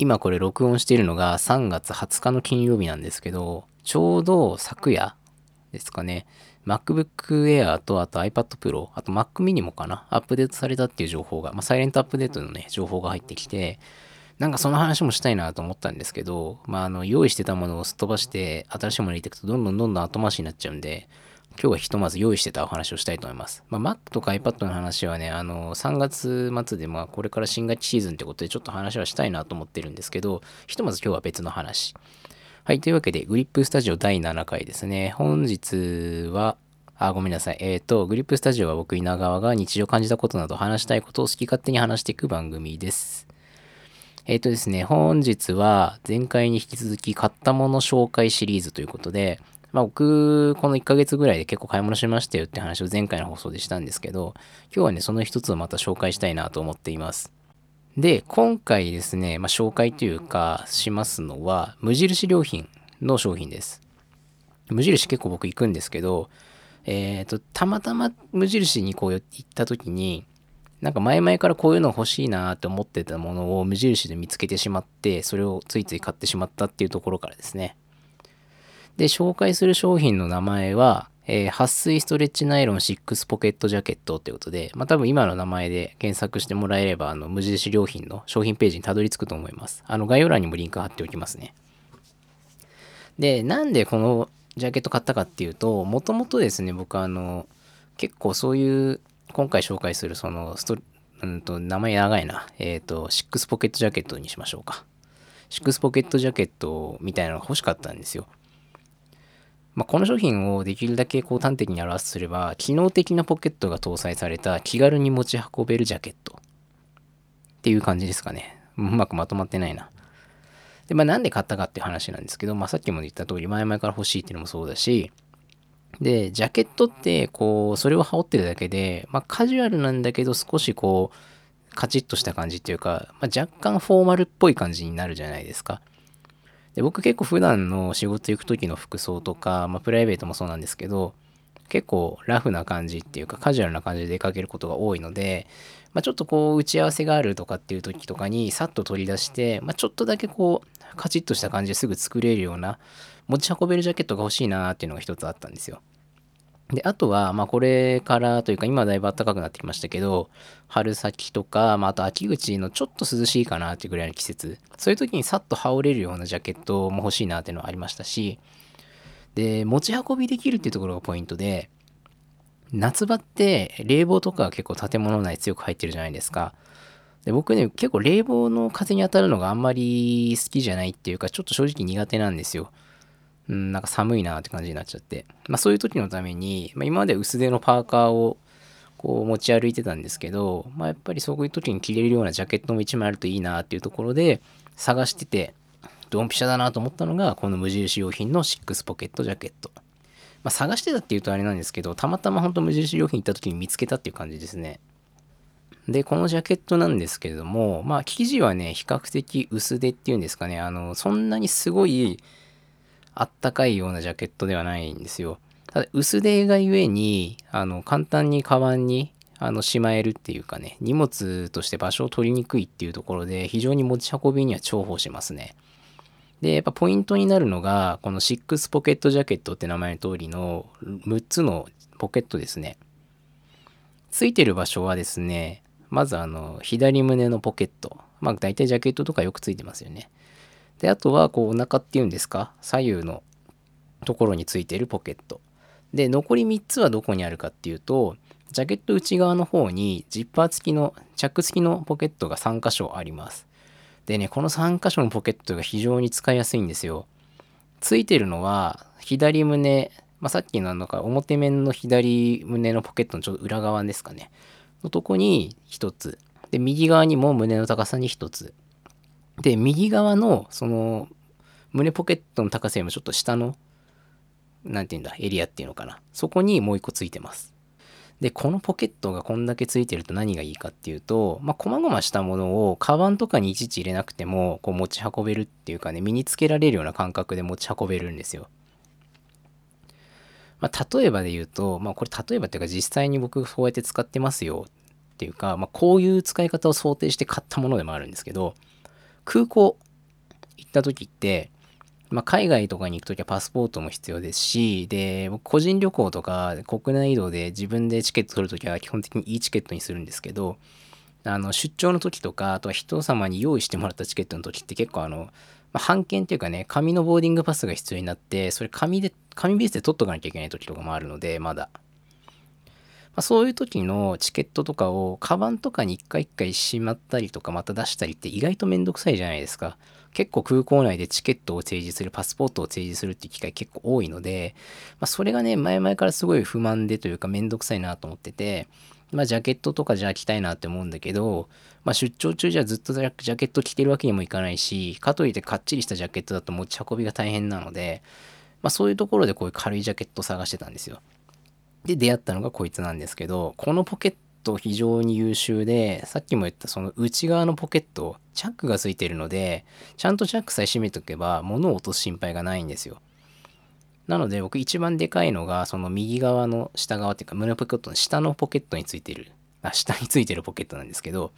今これ録音しているのが3月20日の金曜日なんですけど、ちょうど昨夜ですかね、MacBook Air とあと iPad Pro、あと Mac mini もかな、アップデートされたっていう情報が、まあ、サイレントアップデートのね、情報が入ってきて、なんかその話もしたいなと思ったんですけど、まあ、あの、用意してたものをすっ飛ばして、新しいもの入れていくと、どんどんどんどん後回しになっちゃうんで、今日はひとまず用意してたお話をしたいと思います。まあ、Mac とか iPad の話はね、あの、3月末で、まあ、これから新学期シーズンってことでちょっと話はしたいなと思ってるんですけど、ひとまず今日は別の話。はい、というわけで、グリップスタジオ第7回ですね。本日は、あ、ごめんなさい。えっ、ー、と、グリップスタジオは僕、稲川が日常感じたことなど話したいことを好き勝手に話していく番組です。えっ、ー、とですね、本日は前回に引き続き買ったもの紹介シリーズということで、まあ、僕、この1ヶ月ぐらいで結構買い物しましたよって話を前回の放送でしたんですけど、今日はね、その一つをまた紹介したいなと思っています。で、今回ですね、まあ、紹介というか、しますのは、無印良品の商品です。無印結構僕行くんですけど、えっ、ー、と、たまたま無印にこう行った時に、なんか前々からこういうの欲しいなって思ってたものを無印で見つけてしまって、それをついつい買ってしまったっていうところからですね。で、紹介する商品の名前は、えー、撥水ストレッチナイロン6ポケットジャケットってことで、まあ多分今の名前で検索してもらえれば、あの、無印良品の商品ページにたどり着くと思います。あの、概要欄にもリンク貼っておきますね。で、なんでこのジャケット買ったかっていうと、もともとですね、僕あの、結構そういう、今回紹介するそのスト、うんと、名前長いな。えっ、ー、と、6ポケットジャケットにしましょうか。6ポケットジャケットみたいなのが欲しかったんですよ。まあ、この商品をできるだけこう端的に表すすれば、機能的なポケットが搭載された気軽に持ち運べるジャケットっていう感じですかね。うまくまとまってないな。で、まあなんで買ったかっていう話なんですけど、まあさっきも言った通り、前々から欲しいっていうのもそうだし、で、ジャケットって、こう、それを羽織ってるだけで、まあカジュアルなんだけど少しこう、カチッとした感じっていうか、まあ、若干フォーマルっぽい感じになるじゃないですか。で僕結構普段の仕事行く時の服装とか、まあ、プライベートもそうなんですけど結構ラフな感じっていうかカジュアルな感じで出かけることが多いので、まあ、ちょっとこう打ち合わせがあるとかっていう時とかにさっと取り出して、まあ、ちょっとだけこうカチッとした感じですぐ作れるような持ち運べるジャケットが欲しいなっていうのが一つあったんですよ。で、あとは、まあこれからというか今だいぶ暖かくなってきましたけど、春先とか、まああと秋口のちょっと涼しいかなっていうぐらいの季節、そういう時にさっと羽織れるようなジャケットも欲しいなっていうのはありましたし、で、持ち運びできるっていうところがポイントで、夏場って冷房とか結構建物内強く入ってるじゃないですか。で僕ね、結構冷房の風に当たるのがあんまり好きじゃないっていうか、ちょっと正直苦手なんですよ。うん、なんか寒いなって感じになっちゃって。まあそういう時のために、まあ、今まで薄手のパーカーをこう持ち歩いてたんですけど、まあやっぱりそういう時に着れるようなジャケットも1枚あるといいなっていうところで探してて、ドンピシャだなと思ったのが、この無印良品の6ポケットジャケット。まあ探してたっていうとあれなんですけど、たまたま本当無印良品行った時に見つけたっていう感じですね。で、このジャケットなんですけれども、まあ生地はね、比較的薄手っていうんですかね、あの、そんなにすごいあったかいようなジャケットではないんですよ。ただ薄手がゆえに、あの、簡単にカバンにあのしまえるっていうかね、荷物として場所を取りにくいっていうところで、非常に持ち運びには重宝しますね。で、やっぱポイントになるのが、この6ポケットジャケットって名前の通りの6つのポケットですね。ついてる場所はですね、まずあの、左胸のポケット。まあ大体ジャケットとかよくついてますよね。で、あとは、こう、お腹っていうんですか、左右のところについているポケット。で、残り3つはどこにあるかっていうと、ジャケット内側の方にジッパー付きの、チャック付きのポケットが3箇所あります。でね、この3箇所のポケットが非常に使いやすいんですよ。ついてるのは、左胸、まあ、さっきのなんか表面の左胸のポケットのちょっと裏側ですかね。のとこに1つ。で、右側にも胸の高さに1つ。で、右側の、その、胸ポケットの高さよりもちょっと下の、なんて言うんだ、エリアっていうのかな。そこにもう一個ついてます。で、このポケットがこんだけついてると何がいいかっていうと、まあ、細々したものを、カバンとかにいちいち入れなくても、こう持ち運べるっていうかね、身につけられるような感覚で持ち運べるんですよ。まあ、例えばで言うと、まあ、これ例えばっていうか実際に僕そうやって使ってますよっていうか、まあ、こういう使い方を想定して買ったものでもあるんですけど、空港行った時って、まあ、海外とかに行く時はパスポートも必要ですし、で、僕個人旅行とか国内移動で自分でチケット取るときは基本的に e チケットにするんですけど、あの、出張の時とか、あとは人様に用意してもらったチケットの時って結構あの、まあ、版権っていうかね、紙のボーディングパスが必要になって、それ紙で、紙ベースで取っとかなきゃいけない時とかもあるので、まだ。まあ、そういう時のチケットとかをカバンとかに一回一回しまったりとかまた出したりって意外とめんどくさいじゃないですか。結構空港内でチケットを提示する、パスポートを提示するっていう機会結構多いので、まあ、それがね、前々からすごい不満でというかめんどくさいなと思ってて、まあ、ジャケットとかじゃあ着たいなって思うんだけど、まあ、出張中じゃずっとジャケット着てるわけにもいかないし、かといってかっちりしたジャケットだと持ち運びが大変なので、まあ、そういうところでこういう軽いジャケットを探してたんですよ。で出会ったのがこいつなんですけど、このポケット非常に優秀で、さっきも言ったその内側のポケット、チャックがついてるので、ちゃんとチャックさえ閉めとけば物を落とす心配がないんですよ。なので僕一番でかいのがその右側の下側っていうか胸ポケットの下のポケットについてる、あ、下についてるポケットなんですけど、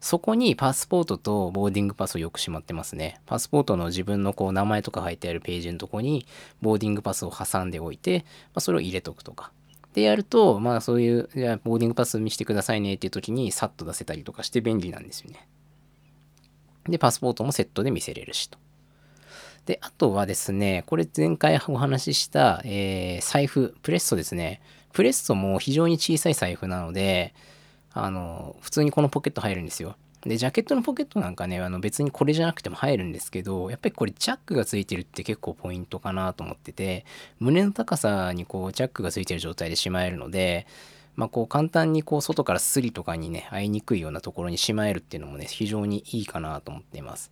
そこにパスポートとボーディングパスをよくしまってますね。パスポートの自分のこう名前とか書いてあるページのとこにボーディングパスを挟んでおいて、まあ、それを入れとくとか。でやると、まあそういう、じゃあボーディングパス見せてくださいねっていう時にさっと出せたりとかして便利なんですよね。で、パスポートもセットで見せれるしと。で、あとはですね、これ前回お話しした、えー、財布、プレッソですね。プレッソも非常に小さい財布なので、あの、普通にこのポケット入るんですよ。で、ジャケットのポケットなんかね、あの別にこれじゃなくても入るんですけど、やっぱりこれチャックがついてるって結構ポイントかなと思ってて、胸の高さにこうチャックがついてる状態でしまえるので、まあこう簡単にこう外からスリとかにね、合いにくいようなところにしまえるっていうのもね、非常にいいかなと思っています。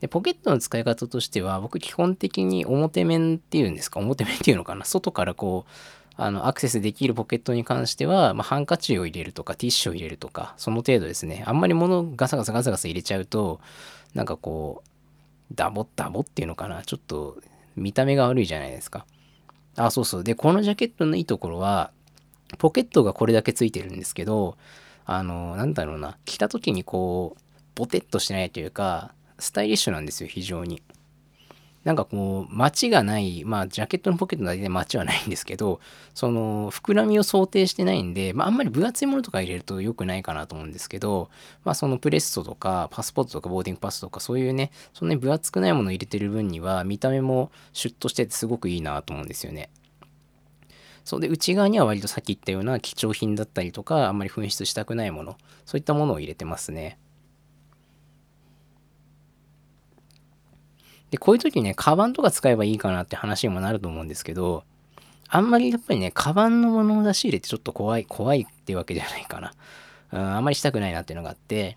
で、ポケットの使い方としては、僕基本的に表面っていうんですか、表面っていうのかな、外からこう、あの、アクセスできるポケットに関しては、まあ、ハンカチを入れるとか、ティッシュを入れるとか、その程度ですね。あんまり物ガサガサガサガサ入れちゃうと、なんかこう、ダボッダボっていうのかな。ちょっと見た目が悪いじゃないですか。あ、そうそう。で、このジャケットのいいところは、ポケットがこれだけついてるんですけど、あの、なんだろうな。着た時にこう、ボテッとしてないというか、スタイリッシュなんですよ、非常に。なんかこう、待ちがない、まあ、ジャケットのポケットだけで待ちはないんですけど、その、膨らみを想定してないんで、まあ、あんまり分厚いものとか入れると良くないかなと思うんですけど、まあ、そのプレストとか、パスポートとか、ボーディングパスとか、そういうね、そんなに分厚くないものを入れてる分には、見た目もシュッとしててすごくいいなと思うんですよね。そうで、内側には割とさっき言ったような貴重品だったりとか、あんまり紛失したくないもの、そういったものを入れてますね。で、こういう時ね、カバンとか使えばいいかなって話にもなると思うんですけど、あんまりやっぱりね、カバンのものを出し入れってちょっと怖い、怖いってわけじゃないかな。うん、あんまりしたくないなっていうのがあって、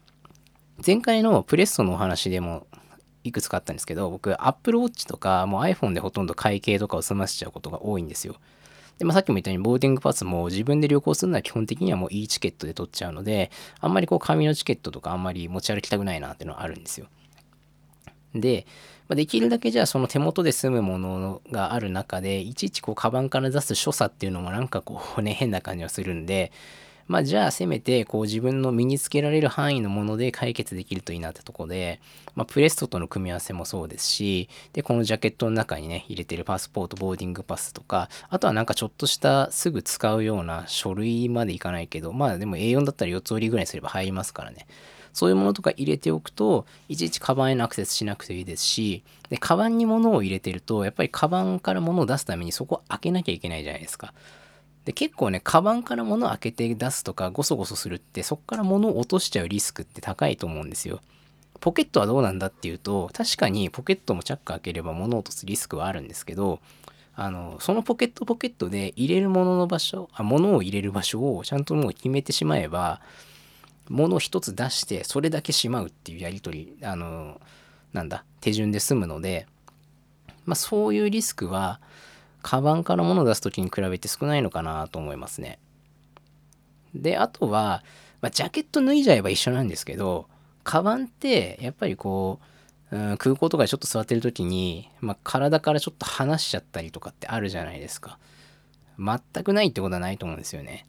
前回のプレッソのお話でもいくつかあったんですけど、僕、Apple Watch とか、もう iPhone でほとんど会計とかを済ませちゃうことが多いんですよ。で、まあ、さっきも言ったように、ボーディングパスも自分で旅行するのは基本的にはもう e チケットで取っちゃうので、あんまりこう紙のチケットとかあんまり持ち歩きたくないなっていうのはあるんですよ。で、まできるだけじゃあその手元で済むものがある中で、いちいちこうカバンから出す所作っていうのもなんかこう ね、変な感じはするんで、まあじゃあせめてこう自分の身につけられる範囲のもので解決できるといいなってとこで、まあプレストとの組み合わせもそうですし、で、このジャケットの中にね、入れてるパスポート、ボーディングパスとか、あとはなんかちょっとしたすぐ使うような書類までいかないけど、まあでも A4 だったら4つ折りぐらいすれば入りますからね。そういうものとか入れておくと、いちいちカバンへのアクセスしなくていいですし、で、カバンに物を入れてると、やっぱりカバンから物を出すためにそこを開けなきゃいけないじゃないですか。で、結構ね、カバンから物を開けて出すとか、ゴソゴソするって、そこから物を落としちゃうリスクって高いと思うんですよ。ポケットはどうなんだっていうと、確かにポケットもチャック開ければ物を落とすリスクはあるんですけど、あの、そのポケットポケットで入れるものの場所、あ、物を入れる場所をちゃんともう決めてしまえば、もの一つ出してそれだけしまうっていうやり取りあのなんだ手順で済むのでまあそういうリスクはカバンから物を出す時に比べて少ないのかなと思いますね。であとは、まあ、ジャケット脱いじゃえば一緒なんですけどカバンってやっぱりこう、うん、空港とかでちょっと座ってる時に、まあ、体からちょっと離しちゃったりとかってあるじゃないですか。全くないってことはないと思うんですよね。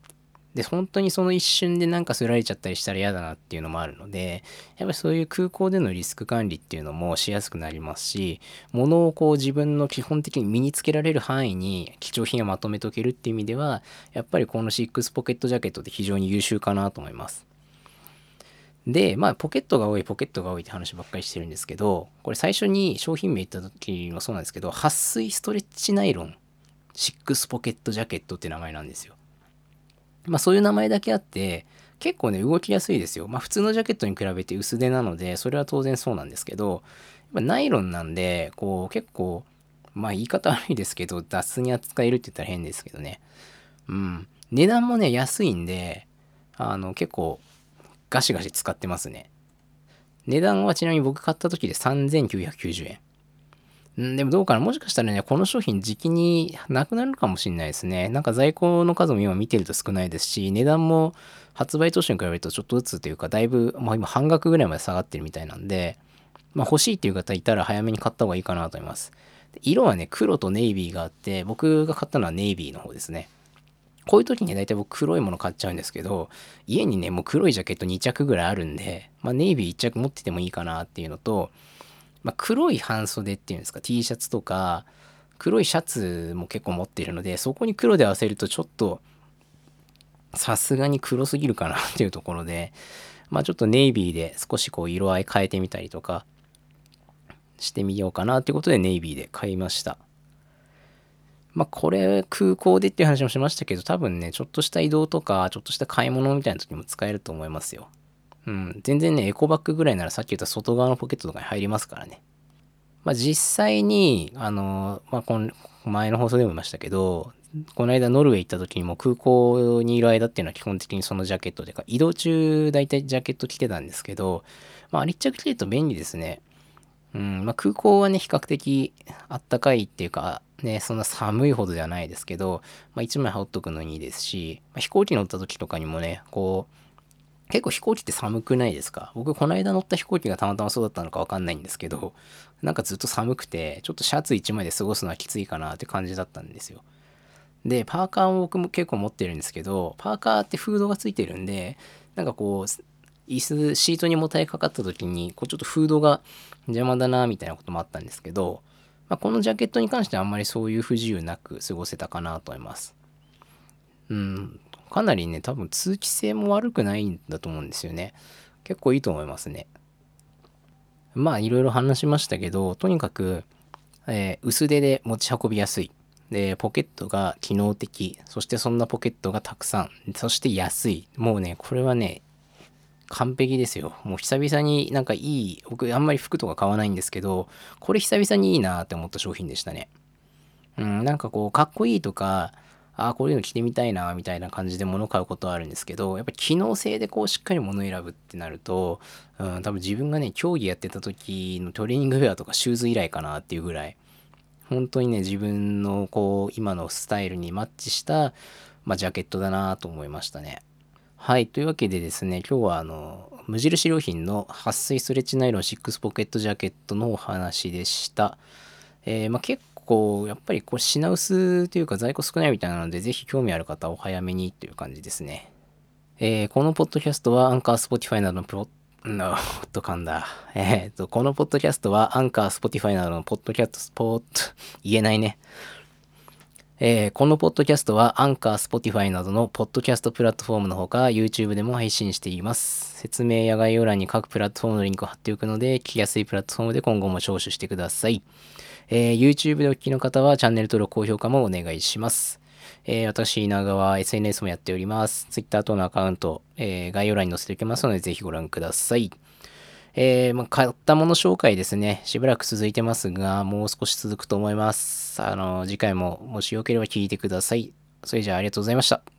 で、本当にその一瞬でなんかすられちゃったりしたら嫌だなっていうのもあるので、やっぱりそういう空港でのリスク管理っていうのもしやすくなりますし、物をこう自分の基本的に身につけられる範囲に貴重品をまとめておけるっていう意味では、やっぱりこの6ポケットジャケットって非常に優秀かなと思います。で、まあ、ポケットが多い、ポケットが多いって話ばっかりしてるんですけど、これ最初に商品名言った時もそうなんですけど、撥水ストレッチナイロン6ポケットジャケットって名前なんですよ。まあ、そういう名前だけあって、結構ね、動きやすいですよ。まあ、普通のジャケットに比べて薄手なので、それは当然そうなんですけど、やっぱナイロンなんで、こう、結構、まあ、言い方悪いですけど、雑に扱えるって言ったら変ですけどね。うん。値段もね、安いんで、あの、結構、ガシガシ使ってますね。値段はちなみに僕買った時で3990円。んでもどうかな？もしかしたらね、この商品時期になくなるかもしれないですね。なんか在庫の数も今見てると少ないですし、値段も発売当初に比べるとちょっとずつというか、だいぶ、まあ今半額ぐらいまで下がってるみたいなんで、まあ欲しいっていう方いたら早めに買った方がいいかなと思います。色はね、黒とネイビーがあって、僕が買ったのはネイビーの方ですね。こういう時に大体僕黒いもの買っちゃうんですけど、家にね、もう黒いジャケット2着ぐらいあるんで、まあ、ネイビー1着持っててもいいかなっていうのと、まあ、黒い半袖っていうんですか、T シャツとか、黒いシャツも結構持ってるので、そこに黒で合わせるとちょっと、さすがに黒すぎるかなっていうところで、まあちょっとネイビーで少しこう色合い変えてみたりとかしてみようかなっていうことでネイビーで買いました。まあ、これ空港でっていう話もしましたけど、多分ね、ちょっとした移動とか、ちょっとした買い物みたいな時も使えると思いますよ。うん。全然ね、エコバッグぐらいならさっき言った外側のポケットとかに入りますからね。まあ、実際に、あの、まあ、この前の放送でも言いましたけど、この間ノルウェー行った時にも空港にいる間っていうのは基本的にそのジャケットでか、移動中大体ジャケット着てたんですけど、まあ、あれ一着着てると便利ですね。うん、まあ、空港はね、比較的あったかいっていうか、ね、そんな寒いほどではないですけど、まあ、1枚羽織っとくのにいいですし、まあ、飛行機乗った時とかにもね、こう、結構飛行機って寒くないですか？僕、この間乗った飛行機がたまたまそうだったのかわかんないんですけど、なんかずっと寒くて、ちょっとシャツ1枚で過ごすのはきついかなって感じだったんですよ。で、パーカーも僕も結構持ってるんですけど、パーカーってフードがついてるんで、なんかこう、椅子、シートにもたれかかった時に、こうちょっとフードが邪魔だなみたいなこともあったんですけど、まあ、このジャケットに関してはあんまりそういう不自由なく過ごせたかなと思います。うん、かなりね、多分通気性も悪くないんだと思うんですよね。結構いいと思いますね。まあいろいろ話しましたけど、とにかく、えー、薄手で持ち運びやすい。で、ポケットが機能的。そしてそんなポケットがたくさん。そして安い。もうね、これはね、完璧ですよ。もう久々になんかいい、僕あんまり服とか買わないんですけど、これ久々にいいなって思った商品でしたね。うん、なんかこう、かっこいいとか、ああ、こういうの着てみたいな、みたいな感じで物買うことはあるんですけど、やっぱ機能性でこうしっかり物選ぶってなると、うん、多分自分がね、競技やってた時のトレーニングウェアとかシューズ以来かなっていうぐらい、本当にね、自分のこう、今のスタイルにマッチした、まあ、ジャケットだなと思いましたね。はい。というわけでですね、今日はあの、無印良品の撥水ストレッチナイロン6ポケットジャケットのお話でした。えー、まあ、結構、やっぱりこう品薄というか在庫少ないみたいなので、ぜひ興味ある方はお早めにという感じですね。えー、このポッドキャストは Anchor、Spotify などのプロなおっと噛んだ。えっ、ー、と、このポッドキャストは Anchor、Spotify などのポッドキャスト、スポート、言えないね。えー、このポッドキャストは Anchor、Spotify などのポッドキャストプラットフォームのほか YouTube でも配信しています。説明や概要欄に各プラットフォームのリンクを貼っておくので聞きやすいプラットフォームで今後も聴取してください。えー、YouTube でお聞きの方はチャンネル登録、高評価もお願いします。えー、私、稲川 SNS もやっております。Twitter 等のアカウント、えー、概要欄に載せておきますのでぜひご覧ください。えー、まあ、買ったもの紹介ですね。しばらく続いてますが、もう少し続くと思います。あの、次回ももしよければ聞いてください。それじゃあありがとうございました。